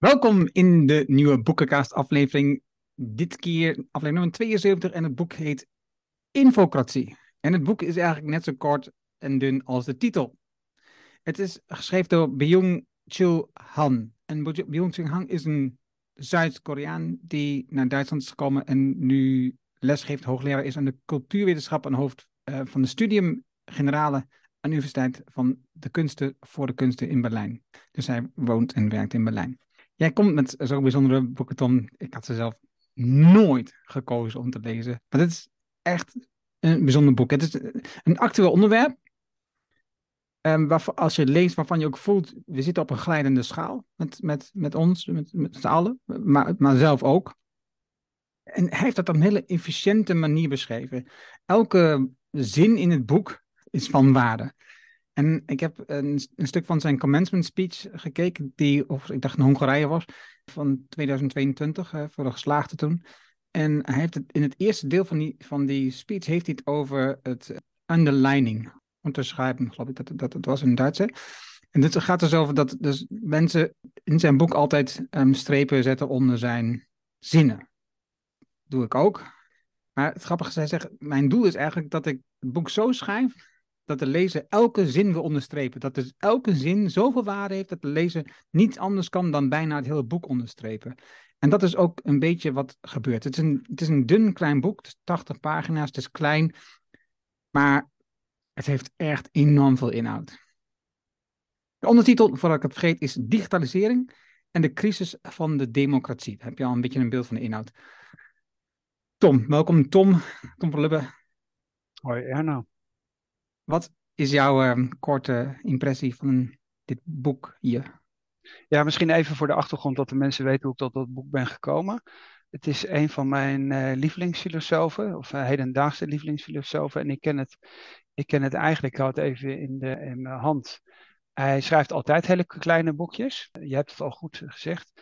Welkom in de nieuwe Boekencast aflevering. Dit keer aflevering nummer 72 en het boek heet Infocratie. En het boek is eigenlijk net zo kort en dun als de titel. Het is geschreven door Byung-Chul Han. En Byung-Chul Han is een Zuid-Koreaan die naar Duitsland is gekomen en nu lesgeeft, hoogleraar is aan de cultuurwetenschap en hoofd uh, van de Studium Generale aan de Universiteit van de Kunsten voor de Kunsten in Berlijn. Dus hij woont en werkt in Berlijn. Jij komt met zo'n bijzondere boeken, Tom. Ik had ze zelf nooit gekozen om te lezen. Maar dit is echt een bijzonder boek. Het is een actueel onderwerp. Um, waarvan, als je leest waarvan je ook voelt, we zitten op een glijdende schaal met, met, met ons, met, met z'n allen, maar, maar zelf ook. En hij heeft dat op een hele efficiënte manier beschreven. Elke zin in het boek is van waarde. En ik heb een, een, stuk van zijn commencement speech gekeken, die, of ik dacht in Hongarije was, van 2022, uh, voor de geslaagde toen. En hij heeft het in het eerste deel van die, van die speech heeft hij het over het underlining. Unterschrijven, geloof ik dat, dat het was in Duits. En dit gaat dus over dat dus mensen in zijn boek altijd um, strepen zetten onder zijn zinnen. doe ik ook. Maar het grappige is, hij zegt, mijn doel is eigenlijk dat ik het boek zo schrijf dat de lezer elke zin wil onderstrepen. Dat dus elke zin zoveel waarde heeft dat de lezer niets anders kan dan bijna het hele boek onderstrepen. En dat is ook een beetje wat gebeurt. Het is een, het is een dun klein boek, het is 80 pagina's, het is klein, maar het heeft echt enorm veel inhoud. De ondertitel, voordat ik het vergeet, is Digitalisering en de crisis van de democratie. Heb je al een beetje een beeld van de inhoud. Tom, welkom Tom, Tom van Lubbe. Hoi Erno. Wat is jouw uh, korte impressie van dit boek hier? Ja, misschien even voor de achtergrond, dat de mensen weten hoe ik tot dat boek ben gekomen. Het is een van mijn uh, lievelingsfilosofen, of uh, hedendaagse lievelingsfilosofen. En ik ken het, ik ken het eigenlijk, ik had het even in, de, in mijn hand. Hij schrijft altijd hele kleine boekjes. Je hebt het al goed gezegd.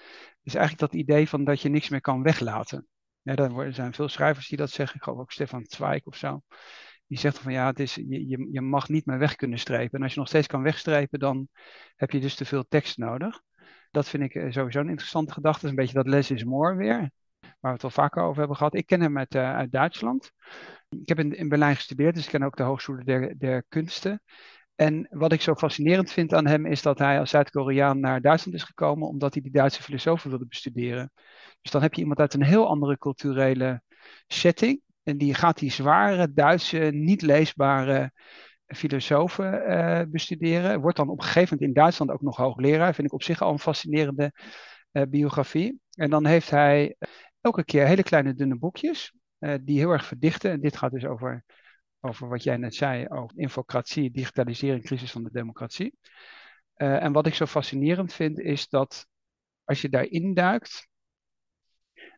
Is eigenlijk dat idee van dat je niks meer kan weglaten. Ja, er zijn veel schrijvers die dat zeggen. Ik geloof ook Stefan Zweig of zo die zegt van ja, het is, je, je mag niet meer weg kunnen strepen. En als je nog steeds kan wegstrepen, dan heb je dus te veel tekst nodig. Dat vind ik eh, sowieso een interessante gedachte. Dat is een beetje dat less is more weer. Waar we het al vaker over hebben gehad. Ik ken hem uit, uh, uit Duitsland. Ik heb in, in Berlijn gestudeerd, dus ik ken ook de Hogeschool der, der Kunsten. En wat ik zo fascinerend vind aan hem is dat hij als Zuid-Koreaan naar Duitsland is gekomen omdat hij die Duitse filosofen wilde bestuderen. Dus dan heb je iemand uit een heel andere culturele setting. En die gaat die zware Duitse, niet leesbare filosofen uh, bestuderen. Wordt dan op een gegeven moment in Duitsland ook nog hoogleraar. Vind ik op zich al een fascinerende uh, biografie. En dan heeft hij elke keer hele kleine dunne boekjes. Die heel erg verdichten. En dit gaat dus over, over wat jij net zei. Over infocratie, digitalisering, crisis van de democratie. en wat ik zo fascinerend vind is dat als je daarin duikt.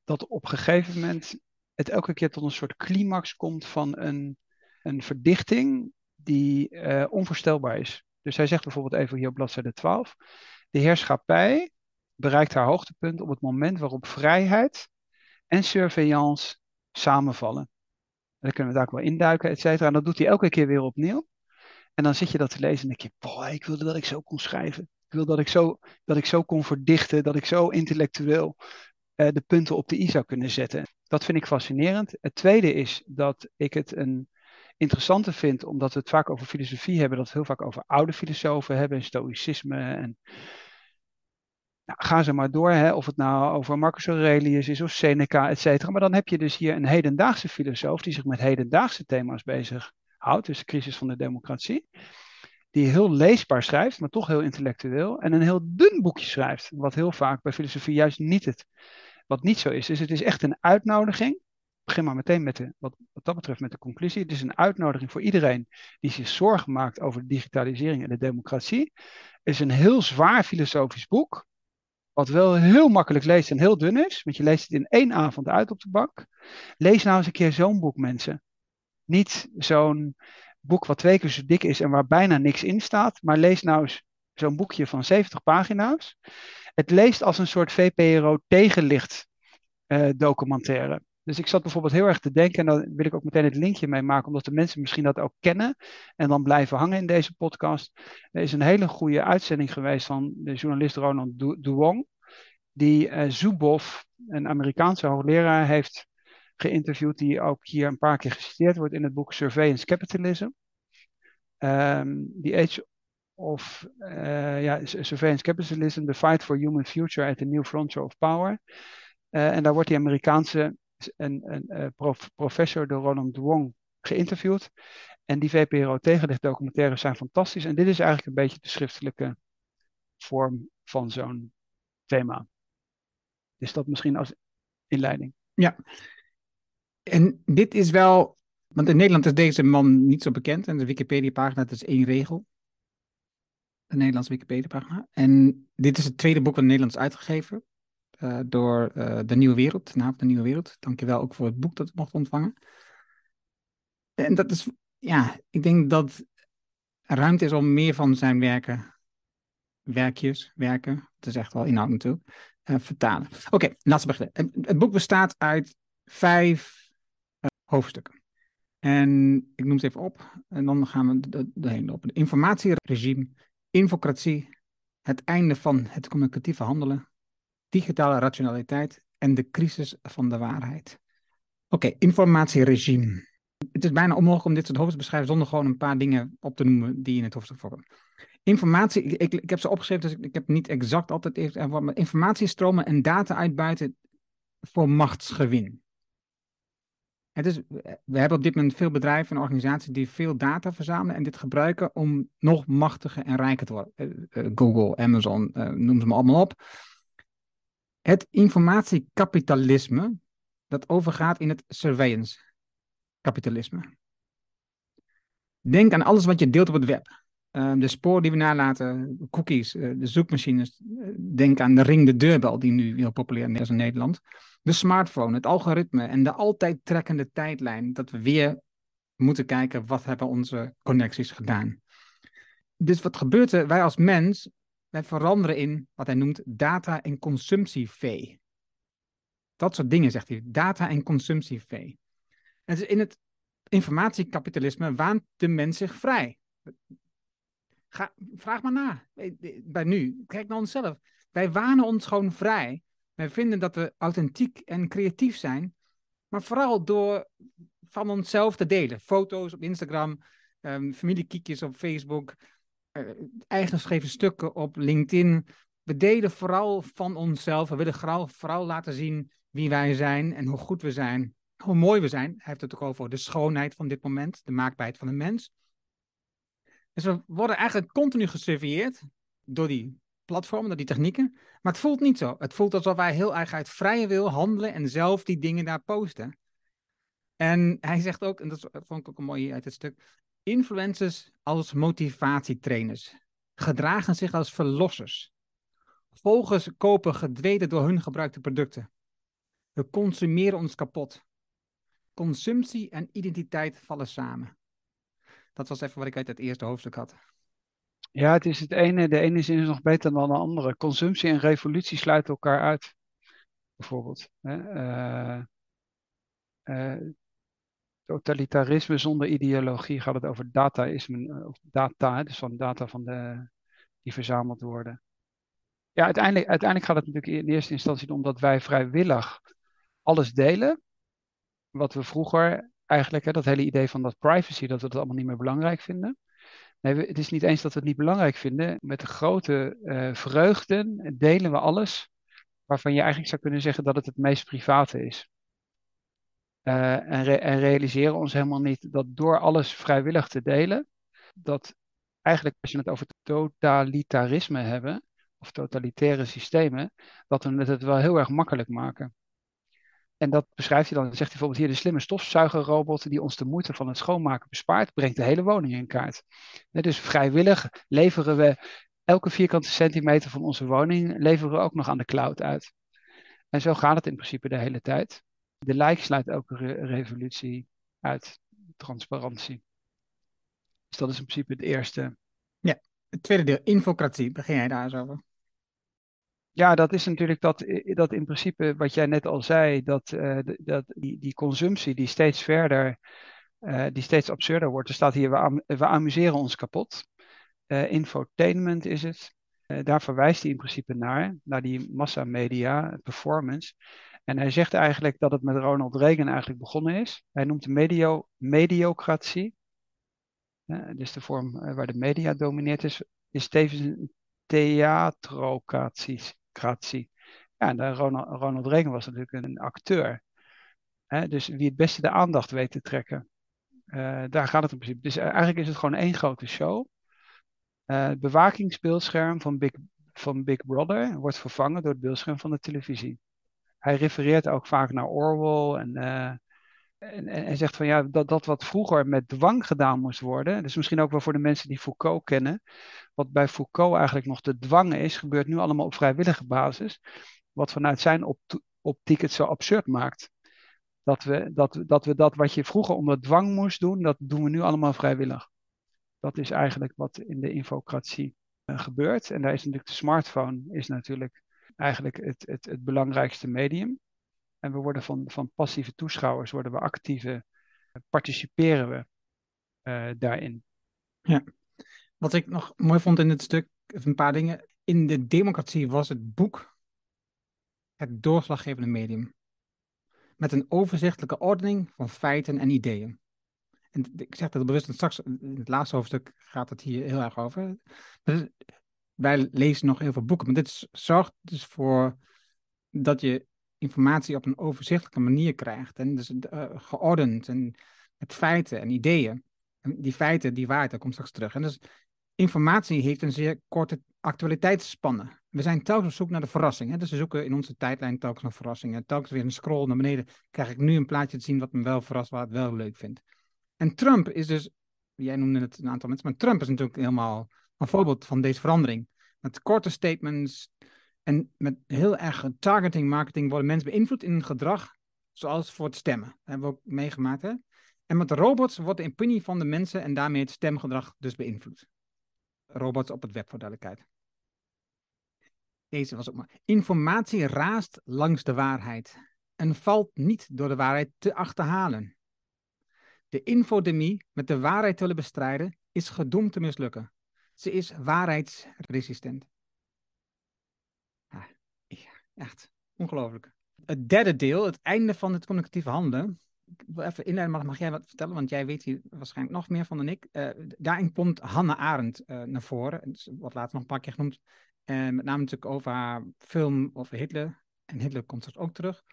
Dat op een gegeven moment het elke keer tot een soort climax komt van een, een verdichting die uh, onvoorstelbaar is. Dus hij zegt bijvoorbeeld even hier op bladzijde 12. De heerschappij bereikt haar hoogtepunt op het moment waarop vrijheid en surveillance samenvallen. En dan kunnen we daar ook wel induiken, et cetera. En dat doet hij elke keer weer opnieuw. En dan zit je dat te lezen en denk je, boah, ik wilde dat ik zo kon schrijven. Ik wilde dat ik zo, dat ik zo kon verdichten, dat ik zo intellectueel de punten op de i zou kunnen zetten. Dat vind ik fascinerend. Het tweede is dat ik het een interessante vind, omdat we het vaak over filosofie hebben, dat we het heel vaak over oude filosofen hebben, en stoïcisme en nou, ga ze maar door, hè, of het nou over Marcus Aurelius is of Seneca, et cetera. Maar dan heb je dus hier een hedendaagse filosoof die zich met hedendaagse thema's bezighoudt, dus de crisis van de democratie. Die heel leesbaar schrijft, maar toch heel intellectueel. En een heel dun boekje schrijft, wat heel vaak bij filosofie juist niet het wat niet zo is, dus het is echt een uitnodiging. Ik begin maar meteen met de, wat, wat dat betreft met de conclusie. Het is een uitnodiging voor iedereen die zich zorgen maakt over de digitalisering en de democratie. Het is een heel zwaar filosofisch boek. Wat wel heel makkelijk leest en heel dun is. Want je leest het in één avond uit op de bank. Lees nou eens een keer zo'n boek, mensen. Niet zo'n boek wat twee keer zo dik is en waar bijna niks in staat. Maar lees nou eens zo'n boekje van 70 pagina's. Het leest als een soort VPRO tegenlicht uh, documentaire. Dus ik zat bijvoorbeeld heel erg te denken, en daar wil ik ook meteen het linkje mee maken, omdat de mensen misschien dat ook kennen en dan blijven hangen in deze podcast. Er is een hele goede uitzending geweest van de journalist Ronald Duong. die uh, Zuboff, een Amerikaanse hoogleraar, heeft geïnterviewd, die ook hier een paar keer geciteerd wordt in het boek Surveillance Capitalism. Um, the Age of uh, ja, Surveillance Capitalism, The Fight for Human Future at the New Frontier of Power. Uh, en daar wordt die Amerikaanse een, een, prof, professor door Roland Wong geïnterviewd. En die VPRO tegenlicht documentaires zijn fantastisch. En dit is eigenlijk een beetje de schriftelijke vorm van zo'n thema. Dus dat misschien als inleiding. Ja. En dit is wel, want in Nederland is deze man niet zo bekend. En de Wikipedia-pagina, is één regel. De Nederlandse Wikipedia-pagina. En dit is het tweede boek dat Nederlands uitgegeven. Uh, door uh, De Nieuwe Wereld, de De Nieuwe Wereld. Dankjewel ook voor het boek dat ik mocht ontvangen. En dat is, ja, ik denk dat er ruimte is om meer van zijn werken, werkjes, werken, het is echt wel inhoud natuurlijk, uh, vertalen. Oké, okay, laten we beginnen. Het, het, boek bestaat uit vijf hoofdstukken. En ik noem ze even op en dan gaan we erheen lopen. informatieregime, infocratie, het einde van het communicatieve handelen, digitale rationaliteit en de crisis van de waarheid. Oké, informatieregime. Het is bijna onmogelijk om dit soort hoofdstuk te beschrijven zonder gewoon een paar dingen op te noemen die in het hoofdstuk voorkomen. Informatie, ik, ik, heb ze opgeschreven, dus ik, heb niet exact altijd even, informatiestromen en data uitbuiten voor machtsgewin. Het is, we hebben op dit moment veel bedrijven en organisaties die veel data verzamelen en dit gebruiken om nog machtiger en rijker te worden. Uh, uh, Google, Amazon, uh, noem ze maar allemaal op. Het informatiekapitalisme, dat overgaat in het surveillance kapitalisme. Denk aan alles wat je deelt op het web. De sporen die we nalaten, cookies, de zoekmachines. Denk aan de ring de deurbel, die nu heel populair is in Nederland. De smartphone, het algoritme en de altijd trekkende tijdlijn. Dat we weer moeten kijken, wat hebben onze connecties gedaan. Dus wat gebeurt er? Wij als mens, wij veranderen in wat hij noemt data- en consumptievee. Dat soort dingen, zegt hij. Data- en consumptievee. En dus in het informatiekapitalisme waant de mens zich vrij. Vraag maar na. Bij nu, kijk naar onszelf. Wij wanen ons gewoon vrij. Wij vinden dat we authentiek en creatief zijn. Maar vooral door van onszelf te delen. Foto's op Instagram, um, familiekiekjes op Facebook, uh, eigen geschreven stukken op LinkedIn. We delen vooral van onszelf. We willen vooral, vooral laten zien wie wij zijn en hoe goed we zijn hoe mooi we zijn. Hij heeft het ook over de schoonheid van dit moment, de maakbaarheid van de mens. Dus we worden eigenlijk continu gesurveilleerd door die platformen, door die technieken. Maar het voelt niet zo. Het voelt alsof wij heel erg uit vrije wil handelen en zelf die dingen daar posten. En hij zegt ook, en dat vond ik ook een mooi uit het stuk, influencers als motivatietrainers gedragen zich als verlossers. Volgers kopen gedweden door hun gebruikte producten. We consumeren ons kapot consumptie en identiteit vallen samen. Dat was even wat ik uit het eerste hoofdstuk had. Ja, het is het ene, de ene zin is nog beter dan de andere. Consumptie en revolutie sluiten elkaar uit. Bijvoorbeeld. Uh, uh, totalitarisme zonder ideologie gaat het over dataïsme, eh, of data, dus van data van de, die verzameld worden. Ja, uiteindelijk, uiteindelijk gaat het natuurlijk in eerste instantie om dat wij vrijwillig alles delen wat we vroeger eigenlijk, hè, dat hele idee van dat privacy, dat we dat allemaal niet meer belangrijk vinden. Nee, het is niet eens dat we het niet belangrijk vinden. Met de grote uh, vreugden delen we alles waarvan je eigenlijk zou kunnen zeggen dat het het meest private is. Uh, en, en, realiseren ons helemaal niet dat door alles vrijwillig te delen, dat eigenlijk als je het over totalitarisme hebben, of totalitaire systemen, dat we het wel heel erg makkelijk maken. En dat beschrijft hij dan. Dan zegt hij bijvoorbeeld hier: de slimme stofzuigerrobot die ons de moeite van het schoonmaken bespaart, brengt de hele woning in kaart. dus vrijwillig leveren we elke vierkante centimeter van onze woning leveren we ook nog aan de cloud uit. En zo gaat het in principe de hele tijd. De like sluit een revolutie uit, transparantie. Dus dat is in principe het eerste. Ja, het tweede deel, infocratie. Begin jij daar eens over? Ja, dat is natuurlijk dat, dat in principe wat jij net al zei, dat, uh, dat die, die consumptie die steeds verder, uh, die steeds absurder wordt. Er staat hier, we, we amuseren ons kapot. Infotainment is het. daar verwijst hij in principe naar, naar die massamedia, performance. En hij zegt eigenlijk dat het met Ronald Reagan eigenlijk begonnen is. Hij noemt de medio, mediocratie, dus de vorm waar de media domineert, is, is tevens een theatrocratie. Ja, en Ronald, Ronald Reagan was natuurlijk een acteur. Hè, dus wie het beste de aandacht weet te trekken. Uh, daar gaat het in principe. Dus eigenlijk is het gewoon één grote show. Het bewakingsbeeldscherm van Big, van Big Brother wordt vervangen door het beeldscherm van de televisie. Hij refereert ook vaak naar Orwell en, en, en, zegt van ja, dat, dat wat vroeger met dwang gedaan moest worden, dus misschien ook wel voor de mensen die Foucault kennen, wat bij Foucault eigenlijk nog de dwang is, gebeurt nu allemaal op vrijwillige basis, wat vanuit zijn optiek het zo absurd maakt. Dat we, dat, dat we dat wat je vroeger onder dwang moest doen, dat doen we nu allemaal vrijwillig. Dat is eigenlijk wat in de infocratie uh, gebeurt. En daar is natuurlijk de smartphone is natuurlijk eigenlijk het, het, het belangrijkste medium. En we worden van, van passieve toeschouwers, worden we actieve, participeren we uh, daarin. Ja, wat ik nog mooi vond in het stuk, een paar dingen. In de democratie was het boek het doorslaggevende medium met een overzichtelijke ordening van feiten en ideeën. En ik zeg dat bewust, straks in het laatste hoofdstuk gaat het hier heel erg over. wij lezen nog heel veel boeken, maar dit zorgt dus voor dat je informatie op een overzichtelijke manier krijgt. En dus uh, geordend en met feiten en ideeën. En die feiten, die waarheid, dat komt straks terug. En dus informatie heeft een zeer korte actualiteitsspannen. We zijn telkens op zoek naar de verrassing. Hè? Dus we zoeken in onze tijdlijn telkens naar verrassingen. Telkens weer een scroll naar beneden krijg ik nu een plaatje te zien wat me wel verrast, wat ik wel leuk vind. En Trump is dus, jij noemde het een aantal mensen, maar Trump is natuurlijk helemaal een voorbeeld van deze verandering. Met korte statements en met heel erg targeting marketing worden mensen beïnvloed in hun gedrag, zoals voor het stemmen. Dat hebben we ook meegemaakt. Hè? En met robots wordt de opinie van de mensen en daarmee het stemgedrag dus beïnvloed. Robots op het web voor duidelijkheid. Deze was ook maar. Informatie raast langs de waarheid en valt niet door de waarheid te achterhalen. De infodemie met de waarheid willen bestrijden is gedoemd te mislukken. Ze is waarheidsresistent. Echt ongelooflijk. Het derde deel, het einde van het communicatieve handelen. Ik wil even inleiden, mag, jij wat vertellen? Want jij weet hier waarschijnlijk nog meer van dan ik. Uh, daarin komt Hannah Arendt uh, naar voren. Wat laatst nog een paar keer genoemd. En met name natuurlijk over haar film over Hitler. En Hitler komt straks ook terug.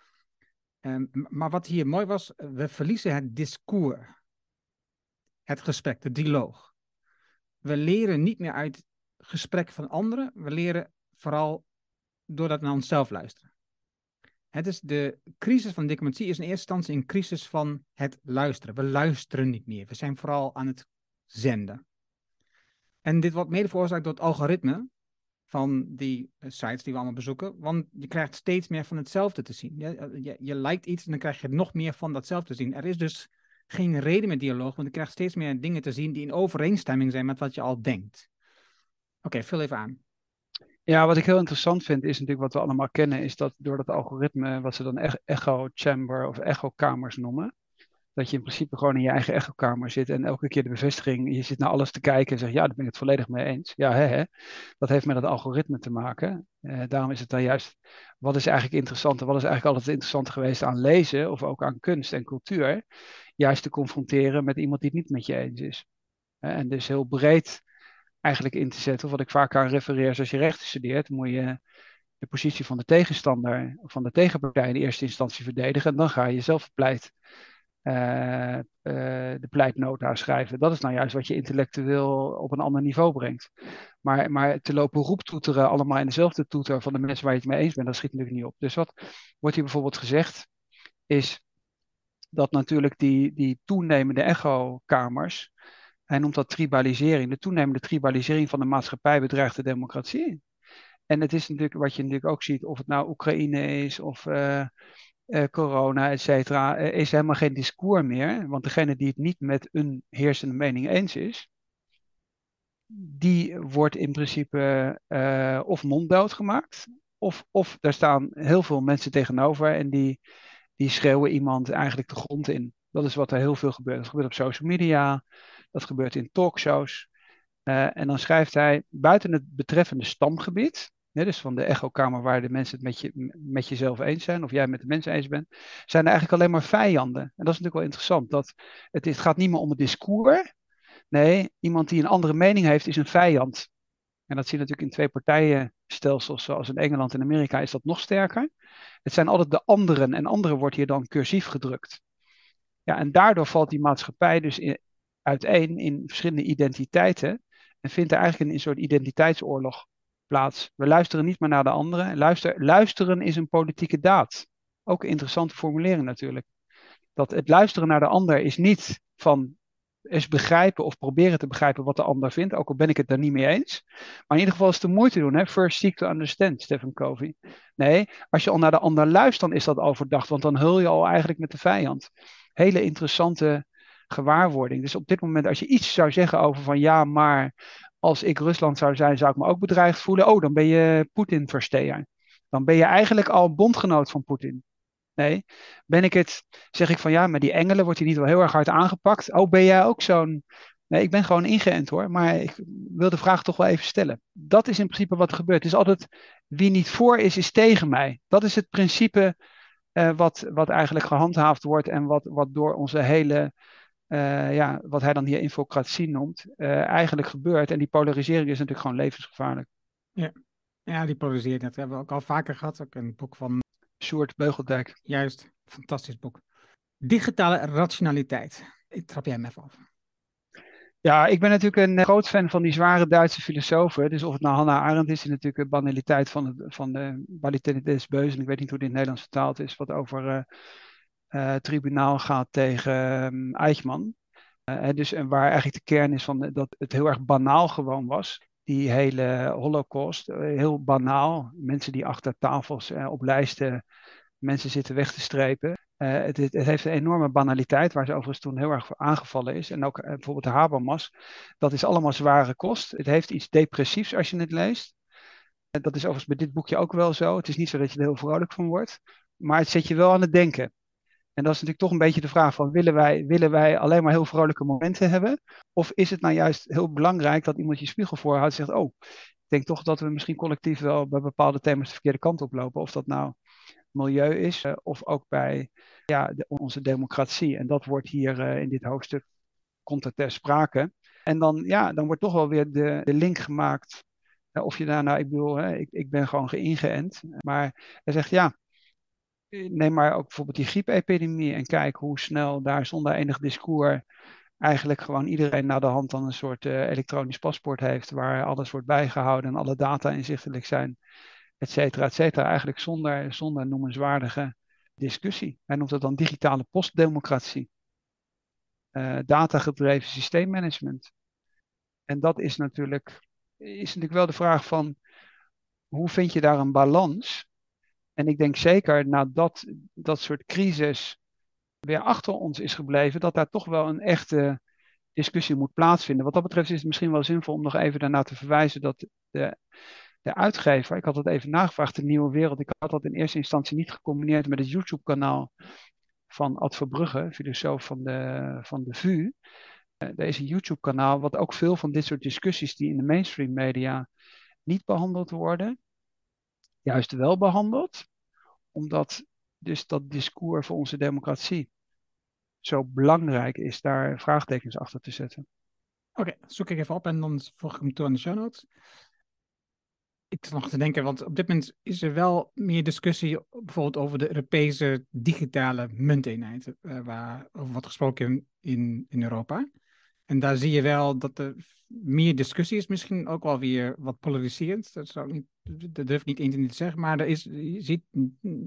Maar wat hier mooi was, we verliezen het discours. Het gesprek, de dialoog. We leren niet meer uit gesprekken van anderen. We leren vooral doordat we naar onszelf luisteren. Het is de crisis van de diplomatie is in eerste instantie een crisis van het luisteren. We luisteren niet meer. We zijn vooral aan het zenden. En dit wordt mede veroorzaakt door het algoritme van die eh, sites die we allemaal bezoeken. Want je krijgt steeds meer van hetzelfde te zien. Je, je, je liked iets en dan krijg je nog meer van datzelfde te zien. Er is dus geen reden met dialoog, want je krijgt steeds meer dingen te zien die in overeenstemming zijn met wat je al denkt. Oké, vul even aan. Ja, wat ik heel interessant vind is natuurlijk wat we allemaal kennen, is dat door dat algoritme, wat ze dan echo chamber of echo kamers noemen, dat je in principe gewoon in je eigen echokamer zit en elke keer de bevestiging, je zit naar alles te kijken en zegt, ja, daar ben ik het volledig mee eens. Ja, hè, hè. dat heeft met het algoritme te maken. Eh, daarom is het dan juist, wat is eigenlijk interessant en wat is eigenlijk altijd interessant geweest aan lezen of ook aan kunst en cultuur, juist te confronteren met iemand die het niet met je eens is. en dus heel breed eigenlijk in te zetten, wat ik vaak aan refereer, als je rechten studeert, moet je de positie van de tegenstander, van de tegenpartij in eerste instantie verdedigen en dan ga je zelf pleit uh, uh, de pleitnota schrijven. Dat is nou juist wat je intellectueel op een ander niveau brengt. Maar, maar te lopen roeptoeteren allemaal in dezelfde toeter van de mensen waar je het mee eens bent, dat schiet natuurlijk niet op. Dus wat wordt hier bijvoorbeeld gezegd, is dat natuurlijk die, die toenemende echokamers, hij noemt dat tribalisering, de toenemende tribalisering van de maatschappij bedreigt de democratie. En het is natuurlijk wat je natuurlijk ook ziet, of het nou Oekraïne is of uh, uh, corona, et cetera, uh, is helemaal geen discours meer. Want degene die het niet met een heersende mening eens is, die wordt in principe of monddood gemaakt, of, of daar staan heel veel mensen tegenover en die, die schreeuwen iemand eigenlijk de grond in. Dat is wat er heel veel gebeurt. Dat gebeurt op social media, dat gebeurt in talkshows. Uh, en dan schrijft hij, buiten het betreffende stamgebied, dus van de echokamer waar de mensen het met, je, met jezelf eens zijn, of jij met de mensen eens bent, zijn er eigenlijk alleen maar vijanden. En dat is natuurlijk wel interessant, dat het, het gaat niet meer om het discours. Nee, iemand die een andere mening heeft, is een vijand. En dat zie je natuurlijk in twee partijenstelsels, zoals in Engeland en Amerika, is dat nog sterker. Het zijn altijd de anderen, en anderen wordt hier dan cursief gedrukt. Ja, en daardoor valt die maatschappij dus in, uiteen in verschillende identiteiten. En vindt er eigenlijk een, soort identiteitsoorlog plaats. We luisteren niet meer naar de anderen. Luister, luisteren is een politieke daad. Ook een interessante formulering natuurlijk. Dat het luisteren naar de ander is niet van eens begrijpen of proberen te begrijpen wat de ander vindt, ook al ben ik het daar niet mee eens. Maar in ieder geval is het de moeite doen. Hè? First seek to understand, Stephen Covey. Nee, als je al naar de ander luistert, dan is dat overdacht, want dan hul je al eigenlijk met de vijand. Hele interessante gewaarwording. Dus op dit moment, als je iets zou zeggen over van ja, maar als ik Rusland zou zijn, zou ik me ook bedreigd voelen. Oh, dan ben je Poetin-versteer. Dan ben je eigenlijk al bondgenoot van Poetin. Nee, ben ik het, zeg ik van ja, maar die engelen wordt hier niet wel heel erg hard aangepakt. Oh, ben jij ook zo'n. Nee, ik ben gewoon ingeënt hoor, maar ik wil de vraag toch wel even stellen. Dat is in principe wat er gebeurt. Het is altijd wie niet voor is, is tegen mij. Dat is het principe uh, wat, wat eigenlijk gehandhaafd wordt en wat, wat door onze hele, uh, ja, wat hij dan hier infocratie noemt, uh, eigenlijk gebeurt. En die polarisering is natuurlijk gewoon levensgevaarlijk. Ja, ja die polarisering, dat hebben we ook al vaker gehad. Ook een boek van Sjoerd Beugeldijk. Juist, fantastisch boek. Digitale rationaliteit. Ik trap jij hem even af. Ja, ik ben natuurlijk een groot fan van die zware Duitse filosofen. Dus of het nou Hannah Arendt is, die natuurlijk de banaliteit van, het, van de banaliteit des beuzen. Ik weet niet hoe dit in het Nederlands vertaald is, wat over uh, uh, tribunaal gaat tegen um, Eichmann. Uh, dus, en waar eigenlijk de kern is van dat het heel erg banaal gewoon was die hele holocaust. Eh, heel banaal. Mensen die achter tafels eh, op lijsten mensen zitten weg te strepen. Het, het, heeft een enorme banaliteit, waar ze overigens toen heel erg voor aangevallen is. En ook bijvoorbeeld de Habermas. Dat is allemaal zware kost. Het heeft iets depressiefs als je het leest. Uh, dat is overigens bij dit boekje ook wel zo. Het is niet zo dat je er heel vrolijk van wordt. Maar het zet je wel aan het denken. En dat is natuurlijk toch een beetje de vraag van willen wij, willen wij alleen maar heel vrolijke momenten hebben? Of is het nou juist heel belangrijk dat iemand je spiegel voorhoudt en zegt, oh, ik denk toch dat we misschien collectief wel bij bepaalde thema's de verkeerde kant op lopen. Of dat nou milieu is, uh, of ook bij ja, de, onze democratie. En dat wordt hier uh, in dit hoofdstuk komt ter sprake. En dan, ja, dan wordt toch wel weer de, de link gemaakt. Uh, of je daar nou, ik bedoel, hè, ik, ik ben gewoon geïngeënt. Maar hij zegt ja, neem maar ook bijvoorbeeld die griepepidemie en kijk hoe snel daar zonder enig discours eigenlijk gewoon iedereen naar de hand dan een soort uh, elektronisch paspoort heeft waar alles wordt bijgehouden en alle data inzichtelijk zijn, et cetera, et cetera. Eigenlijk zonder, zonder noemenswaardige discussie. Hij noemt dat dan digitale postdemocratie. Uh, datagedreven systeemmanagement. En dat is natuurlijk, is natuurlijk wel de vraag van hoe vind je daar een balans en ik denk zeker nadat dat soort crisis weer achter ons is gebleven, dat daar toch wel een echte discussie moet plaatsvinden. Wat dat betreft is het misschien wel zinvol om nog even daarna te verwijzen dat de, de uitgever, ik had het even nagevraagd, de Nieuwe Wereld, ik had dat in eerste instantie niet gecombineerd met het YouTube-kanaal van Ad Verbrugge, filosoof van de, van de VU. Uh, deze YouTube-kanaal, wat ook veel van dit soort discussies die in de mainstream media niet behandeld worden, juist wel behandeld, omdat dus dat discours voor onze democratie zo belangrijk is, daar vraagtekens achter te zetten. Oké, zoek ik even op en dan volg ik hem toe aan de show notes. Ik zat nog te denken, want op dit moment is er wel meer discussie bijvoorbeeld over de Europese digitale munteenheid, uh, waar over wordt gesproken in, in Europa. En daar zie je wel dat er meer discussie is, misschien ook wel weer wat polariserend. Dat, zou niet, dat durf ik niet eens te zeggen, maar er is, je ziet,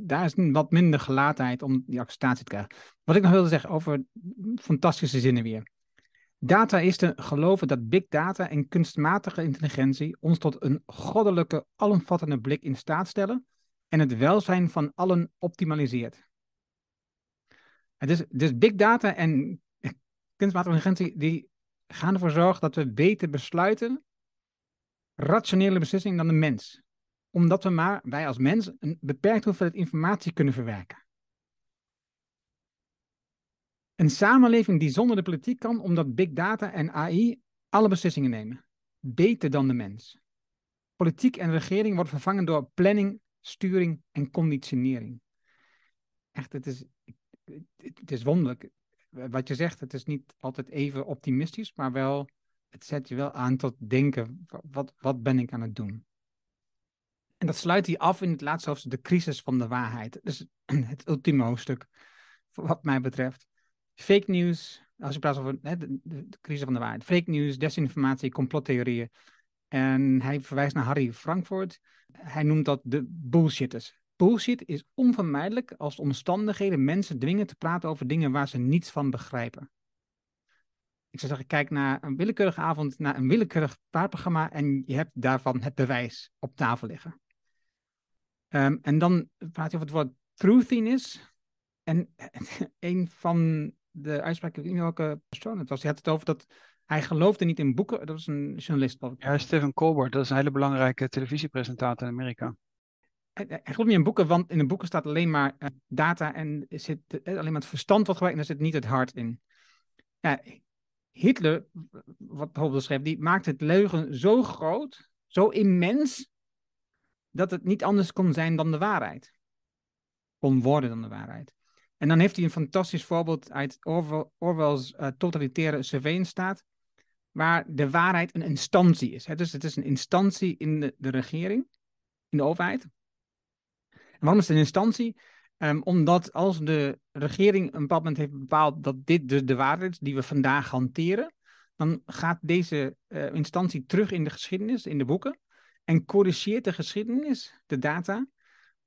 daar is wat minder gelaatheid om die acceptatie te krijgen. Wat ik nog wilde zeggen over fantastische zinnen weer. Data is geloven dat big data en kunstmatige intelligentie ons tot een goddelijke, alomvattende blik in staat stellen en het welzijn van allen optimaliseert. Dus big data en kunstmatige intelligentie die gaan ervoor zorgen dat we beter besluiten, rationele beslissingen dan de mens. Omdat we maar, wij als mens, een beperkt hoeveelheid informatie kunnen verwerken. Een samenleving die zonder de politiek kan, omdat big data en AI alle beslissingen nemen. beter dan de mens. Politiek en regering worden vervangen door planning, sturing en conditionering. Echt, het is, het is wonderlijk. Wat je zegt, het is niet altijd even optimistisch, maar wel, het zet je wel aan tot denken, wat, wat ben ik aan het doen? En dat sluit hij af in het laatste hoofdstuk, de crisis van de waarheid. Dus het ultieme hoofdstuk, wat mij betreft. Fake news, als je praat over hè, de, de, crisis van de waarheid. Fake news, desinformatie, complottheorieën. En hij verwijst naar Harry Frankfurt. Hij noemt dat de bullshitters. Bullshit is onvermijdelijk als omstandigheden mensen dwingen te praten over dingen waar ze niets van begrijpen. Ik zou zeggen, kijk naar een willekeurige avond, naar een willekeurig praatprogramma en je hebt daarvan het bewijs op tafel liggen. Um, en dan praat je over het woord truthiness. En een van de uitspraken, ik weet niet welke persoon het was, die had het over dat hij geloofde niet in boeken. Dat was een journalist. Ja, Stephen Colbert, dat is een hele belangrijke televisiepresentator in Amerika. Hij, hij gelooft niet in boeken, want in de boeken staat alleen maar uh, data en zit uh, alleen maar het verstand wat gebruikt en er zit niet het hart in. Ja, Hitler, wat bijvoorbeeld schreef, die maakte het leugen zo groot, zo immens, dat het niet anders kon zijn dan de waarheid. Kon worden dan de waarheid. En dan heeft hij een fantastisch voorbeeld uit Orwell, Orwell's uh, totalitaire surveillance staat, waar de waarheid een instantie is. Hè? Dus het is een instantie in de, de regering, in de overheid. En waarom is het een instantie? Um, omdat als de regering een bepaald moment heeft bepaald dat dit dus de waarheid is die we vandaag hanteren, dan gaat deze uh, instantie terug in de geschiedenis, in de boeken, en corrigeert de geschiedenis, de data,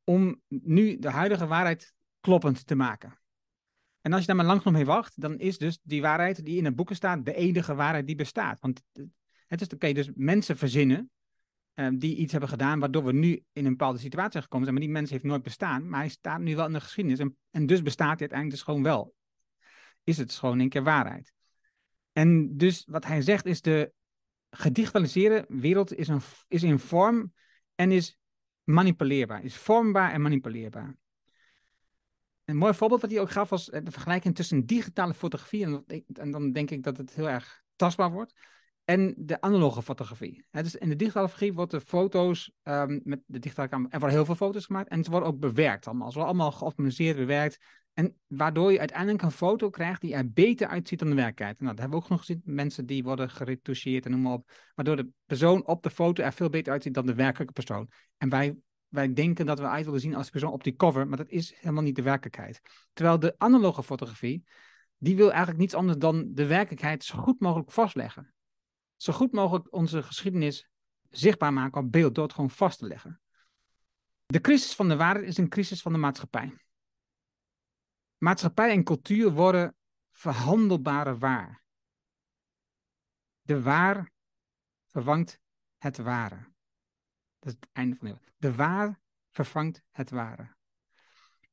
om nu de huidige waarheid kloppend te maken. En als je daar maar lang genoeg mee wacht, dan is dus die waarheid die in de boeken staat de enige waarheid die bestaat. Want het is, oké, dus mensen verzinnen um, die iets hebben gedaan waardoor we nu in een bepaalde situatie gekomen zijn. Maar die mens heeft nooit bestaan, maar hij staat nu wel in de geschiedenis. En, en dus bestaat hij uiteindelijk dus gewoon wel. Is het gewoon een keer waarheid. En dus wat hij zegt is de gedigitaliseerde wereld is, een, is in vorm en is manipuleerbaar. Is vormbaar en manipuleerbaar. Een mooi voorbeeld wat hij ook gaf was de vergelijking tussen digitale fotografie, en, en dan denk ik dat het heel erg tastbaar wordt, en de analoge fotografie. dus in de digitale fotografie worden de foto's um, met de digitale camera, er worden heel veel foto's gemaakt en ze worden ook bewerkt allemaal. Ze worden allemaal geoptimaliseerd, bewerkt. En waardoor je uiteindelijk een foto krijgt die er beter uitziet dan de werkelijkheid. Nou, dat hebben we ook nog gezien. Mensen die worden geretoucheerd en noem maar op. Waardoor de persoon op de foto er veel beter uitziet dan de werkelijke persoon. En wij, wij denken dat we uit willen zien als de persoon op die cover, maar dat is helemaal niet de werkelijkheid. Terwijl de analoge fotografie, die wil eigenlijk niets anders dan de werkelijkheid zo goed mogelijk vastleggen zo goed mogelijk onze geschiedenis zichtbaar maken op beeld door het gewoon vast te leggen. De crisis van de waarheid is een crisis van de maatschappij. Maatschappij en cultuur worden verhandelbare waar. De waar vervangt het ware. Dat is het einde van de De waar vervangt het ware.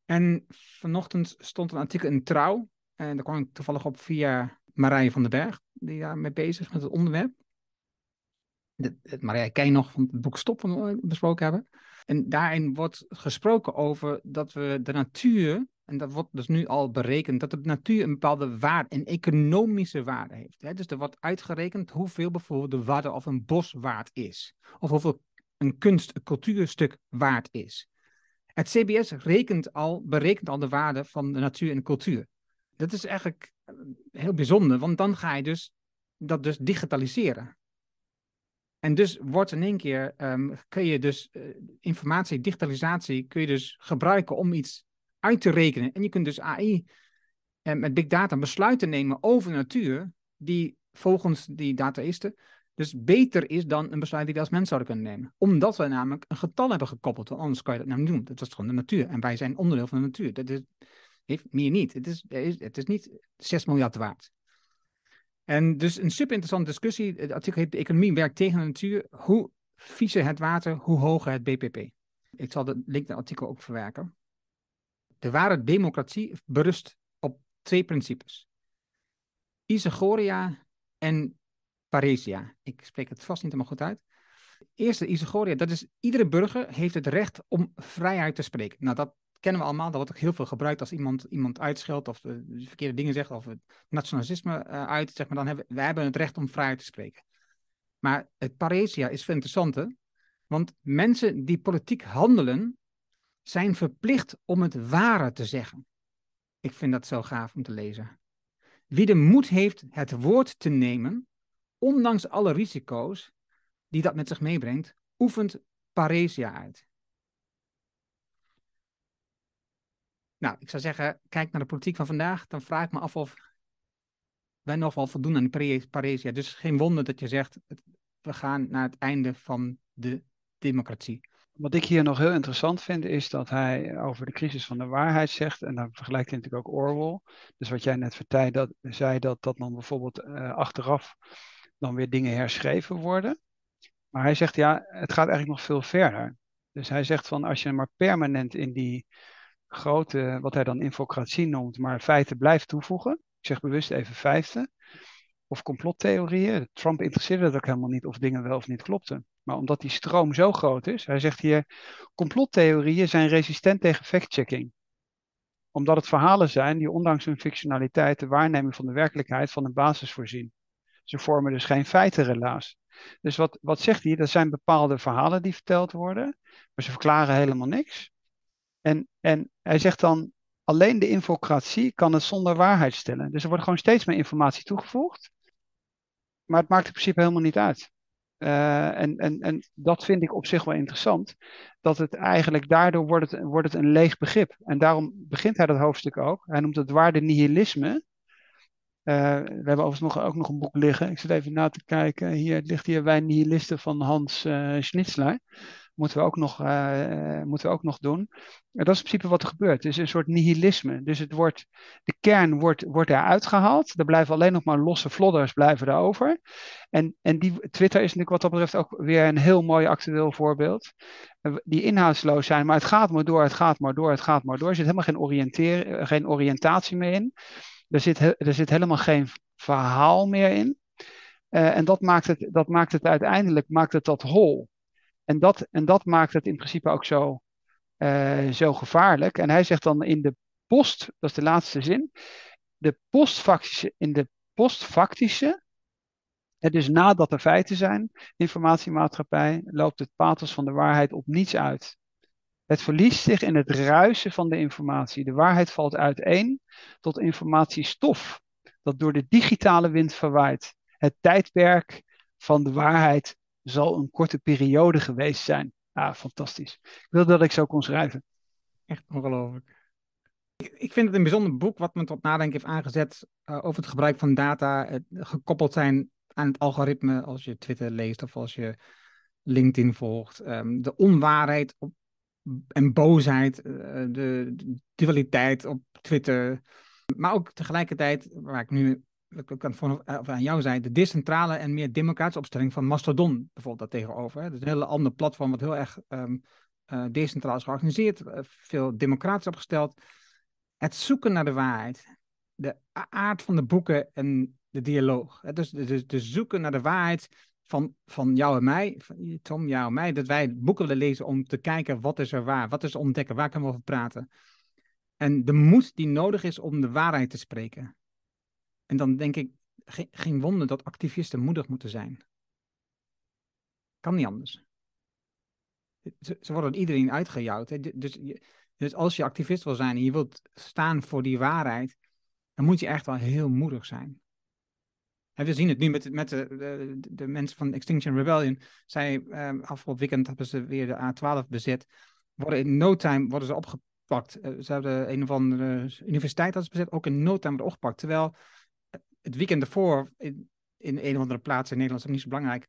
En vanochtend stond een artikel in Trouw. En daar kwam ik toevallig op via Marije van den Berg, die daarmee bezig is met het onderwerp. Marije je nog van het boek Stop van we besproken hebben. En daarin wordt gesproken over dat we de natuur, en dat wordt dus nu al berekend, dat de natuur een bepaalde waarde, een economische waarde heeft. Dus er wordt uitgerekend hoeveel bijvoorbeeld de waarde of een bos waard is. Of hoeveel een kunst, een cultuurstuk waard is. Het CBS rekent al, berekent al de waarde van de natuur en de cultuur. Dat is eigenlijk eh, heel bijzonder, want dan ga je dus dat dus digitaliseren. En dus wordt in één keer, um, kun je dus uh, informatie, digitalisatie, kun je dus gebruiken om iets uit te rekenen. En je kunt dus AI en met big data besluiten nemen over natuur, die volgens die dataisten dus beter is dan een besluit die we als mens zouden kunnen nemen. Omdat we namelijk een getal hebben gekoppeld, want anders kan je dat nou niet doen. Dat is gewoon de natuur. En wij zijn onderdeel van de natuur. Dat is, heeft meer niet. Het is, het is niet 6 miljard waard. En dus een super interessante discussie. Het artikel heet De economie werkt tegen de natuur. Hoe viezer het water, hoe hoger het BPP. Ik zal de link naar het artikel ook verwerken. De ware democratie berust op twee principes. Isagoria en paresia. Ik spreek het vast niet helemaal goed uit. Eerste, isagoria, dat is iedere burger heeft het recht om vrijheid te spreken. Nou, dat kennen we allemaal. Dat wordt ook heel veel gebruikt als iemand iemand uitscheldt of uh, verkeerde dingen zegt of het nationalisme uh, uit. Zeg maar, dan hebben we hebben het recht om vrijheid te spreken. Maar het paresia is veel interessanter. Want mensen die politiek handelen, zijn verplicht om het ware te zeggen. Ik vind dat zo gaaf om te lezen. Wie de moed heeft het woord te nemen, ondanks alle risico's die dat met zich meebrengt, oefent paresia uit. Nou, ik zou zeggen, kijk naar de politiek van vandaag, dan vraag ik me af of wij nog wel voldoen aan de paresia. Dus geen wonder dat je zegt, we gaan naar het einde van de democratie. Wat ik hier nog heel interessant vind, is dat hij over de crisis van de waarheid zegt, en dan vergelijkt hij natuurlijk ook Orwell. Dus wat jij net vertelde, dat, zei dat, dat dan bijvoorbeeld uh, achteraf dan weer dingen herschreven worden. Maar hij zegt, ja, het gaat eigenlijk nog veel verder. Dus hij zegt van, als je maar permanent in die grote, wat hij dan infocratie noemt, maar feiten blijft toevoegen. Ik zeg bewust even feiten. Of complottheorieën. Trump interesseerde dat ook helemaal niet of dingen wel of niet klopten. Maar omdat die stroom zo groot is, hij zegt hier, complottheorieën zijn resistent tegen factchecking. Omdat het verhalen zijn die ondanks hun fictionaliteit de waarneming van de werkelijkheid van een basis voorzien. Ze vormen dus geen feitenrelaas. Dus wat, wat zegt hij? Dat zijn bepaalde verhalen die verteld worden, maar ze verklaren helemaal niks. En, en hij zegt dan, alleen de infocratie kan het zonder waarheid stellen. Dus er wordt gewoon steeds meer informatie toegevoegd, maar het maakt in principe helemaal niet uit. Uh, en, en, en dat vind ik op zich wel interessant. Dat het eigenlijk daardoor wordt het, wordt het een leeg begrip. En daarom begint hij dat hoofdstuk ook. Hij noemt het waarde nihilisme. Uh, we hebben overigens nog, ook nog een boek liggen. Ik zit even na te kijken. Hier ligt hier Wij Nihilisten van Hans uh, Schnitzler moeten we ook nog, uh, moeten we ook nog doen. En dat is in principe wat er gebeurt. Het is een soort nihilisme. Dus het wordt, de kern wordt, wordt eruit gehaald. Er blijven alleen nog maar losse flodders blijven erover. En, en die, Twitter is natuurlijk wat dat betreft ook weer een heel mooi actueel voorbeeld. Eh, die inhoudsloos zijn, maar het gaat maar door, het gaat maar door, het gaat maar door. Er zit helemaal geen, oriënteer, geen oriëntatie meer in. Er zit, er zit helemaal geen verhaal meer in. En dat maakt, het, dat maakt het uiteindelijk maakt het dat hol. En dat, en dat maakt het in principe ook zo, uh, zo gevaarlijk. En hij zegt dan in de post, dat is de laatste zin, de postfactische, in de postfactische, dus nadat er feiten zijn, informatiemaatschappij, loopt het pathos van de waarheid op niets uit. Het verliest zich in het ruisen van de informatie. De waarheid valt uiteen tot informatiestof dat door de digitale wind verwaait. Het tijdperk van de waarheid zal een korte periode geweest zijn. Ah, fantastisch. Ik wilde dat ik zo kon schrijven. Echt ongelooflijk. Ik vind het een bijzonder boek wat me tot nadenken heeft aangezet uh, over het gebruik van data, het gekoppeld zijn aan het algoritme als je Twitter leest of als je LinkedIn volgt. Um, de onwaarheid op, en boosheid, uh, de, de dualiteit op Twitter. Maar ook tegelijkertijd, waar ik nu ik kan van, eh, aan jou zei, de decentrale en meer democratische opstelling van Mastodon bijvoorbeeld daar tegenover. Hè. Dus een hele andere platform wat heel erg um, decentraal is georganiseerd, uh, veel democratisch opgesteld. Het zoeken naar de waarheid, de aard van de boeken en de dialoog. Hè. Dus de, de, zoeken naar de waarheid van, van jou en mij, van Tom, jou en mij, dat wij boeken willen lezen om te kijken wat is er waar, wat is ontdekken, waar kunnen we over praten. En de moed die nodig is om de waarheid te spreken. En dan denk ik, geen, geen wonder dat activisten moedig moeten zijn. Kan niet anders. Ze, worden iedereen uitgejouwd. Hè? Dus, dus als je activist wil zijn en je wilt staan voor die waarheid, dan moet je echt wel heel moedig zijn. En we zien het nu met, met de, de, mensen van Extinction Rebellion. Zij, eh, afgelopen weekend hebben ze weer de A12 bezet. Worden in no time worden ze opgepakt. Uh, ze hebben een of andere universiteit dat bezet, ook in no time worden opgepakt. Terwijl het weekend ervoor in, in een of andere plaats in Nederland, is niet zo belangrijk,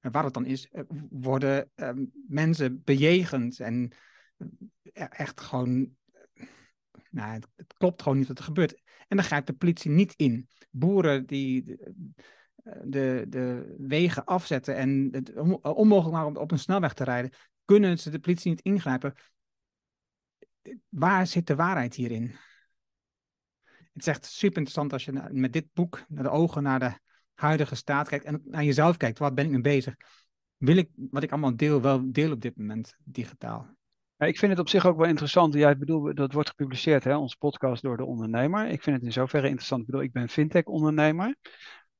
uh, waar het dan is, uh, worden um, mensen bejegend en uh, echt gewoon, nou, het, klopt gewoon niet wat er gebeurt. En dan grijpt de politie niet in. Boeren die de, de wegen afzetten en het onmogelijk om op een snelweg te rijden, kunnen ze de politie niet ingrijpen. Waar zit de waarheid hierin? Het is echt super interessant als je met dit boek naar de ogen naar de huidige staat kijkt en naar jezelf kijkt. Wat ben ik mee bezig? Wil ik wat ik allemaal deel wel deel op dit moment digitaal? Ja, ik vind het op zich ook wel interessant. Ja, ik bedoel, dat wordt gepubliceerd, hè, ons podcast door de ondernemer. Ik vind het in zoverre interessant. Ik bedoel, ik ben fintech-ondernemer.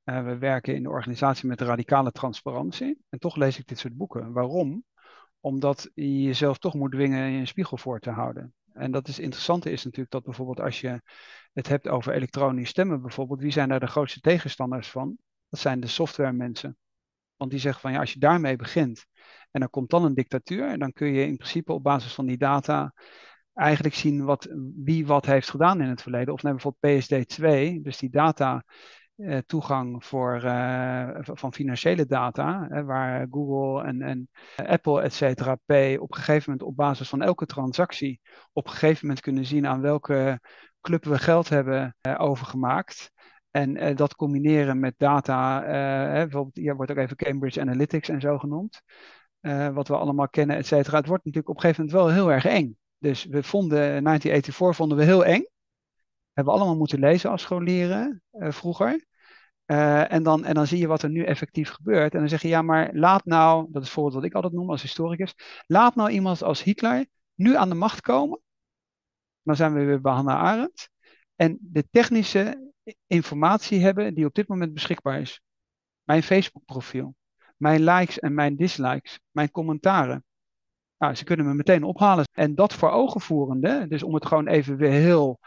we werken in de organisatie met radicale transparantie. En toch lees ik dit soort boeken. Waarom? Omdat je jezelf toch moet dwingen je spiegel voor te houden. En dat is interessante is natuurlijk dat bijvoorbeeld als je het hebt over elektronisch stemmen bijvoorbeeld, wie zijn daar de grootste tegenstanders van? Dat zijn de softwaremensen. Want die zeggen van ja, als je daarmee begint en dan komt dan een dictatuur, dan kun je in principe op basis van die data eigenlijk zien wat, wie wat heeft gedaan in het verleden. Of neem bijvoorbeeld PSD2, dus die data uh, toegang voor, uh, van financiële data, hè, waar Google en, en Apple, et cetera, op een gegeven moment op basis van elke transactie op een gegeven moment kunnen zien aan welke club we geld hebben uh, overgemaakt. En dat combineren met data, hè, bijvoorbeeld, hier wordt ook even Cambridge Analytics en zo genoemd, wat we allemaal kennen, et cetera. Het wordt natuurlijk op een gegeven moment wel heel erg eng. Dus we vonden 1984 vonden we heel eng. Hebben we allemaal moeten lezen als scholieren uh, vroeger. Uh, en, dan, en dan zie je wat er nu effectief gebeurt. En dan zeg je, ja, maar laat nou, dat is voorbeeld wat ik altijd noem als historicus, laat nou iemand als Hitler nu aan de macht komen. Dan zijn we weer bij Hannah Arendt. En de technische informatie hebben die op dit moment beschikbaar is. Mijn Facebook profiel, mijn likes en mijn dislikes, mijn commentaren. Nou, ze kunnen me meteen ophalen. En dat voor ogen voerende, dus om het gewoon even weer heel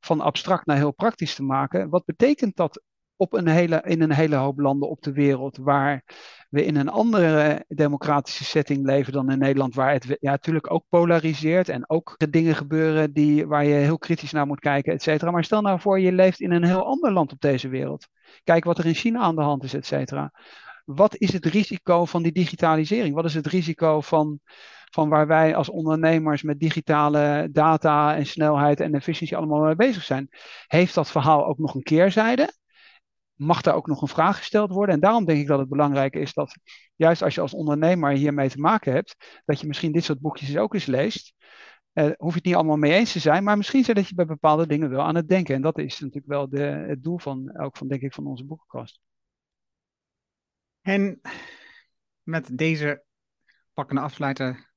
van abstract naar heel praktisch te maken. Wat betekent dat op een hele, in een hele hoop landen op de wereld waar we in een andere democratische setting leven dan in Nederland, waar het ja, natuurlijk ook polariseert en ook dingen gebeuren die, waar je heel kritisch naar moet kijken, et cetera. Maar stel nou voor, je leeft in een heel ander land op deze wereld. Kijk wat er in China aan de hand is, et cetera. Wat is het risico van die digitalisering? Wat is het risico van van waar wij als ondernemers met digitale data en snelheid en efficiëntie allemaal mee bezig zijn. Heeft dat verhaal ook nog een keerzijde? Mag daar ook nog een vraag gesteld worden? En daarom denk ik dat het belangrijk is dat, juist als je als ondernemer hiermee te maken hebt, dat je misschien dit soort boekjes ook eens leest. Uh, hoef je het niet allemaal mee eens te zijn, maar misschien zijn dat je bij bepaalde dingen wel aan het denken. En dat is natuurlijk wel de, het doel van elk van, denk ik, van onze boekenkast. En met deze pakkende afsluiten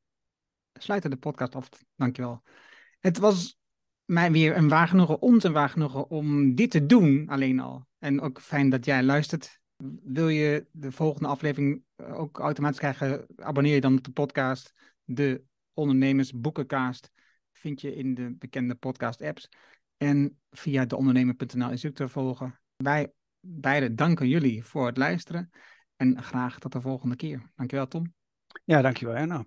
sluiten de podcast af. Dankjewel. Het was mij weer een waar genoegen, ons een waar genoegen om dit te doen alleen al. En ook fijn dat jij luistert. Wil je de volgende aflevering eh, ook automatisch krijgen, abonneer je dan op de podcast. De Ondernemers Boekencast vind je in de bekende podcast apps. En via deondernemer.nl is ook te volgen. Wij beiden danken jullie voor het luisteren. En graag tot de volgende keer. Dankjewel Tom. Ja, dankjewel Erna.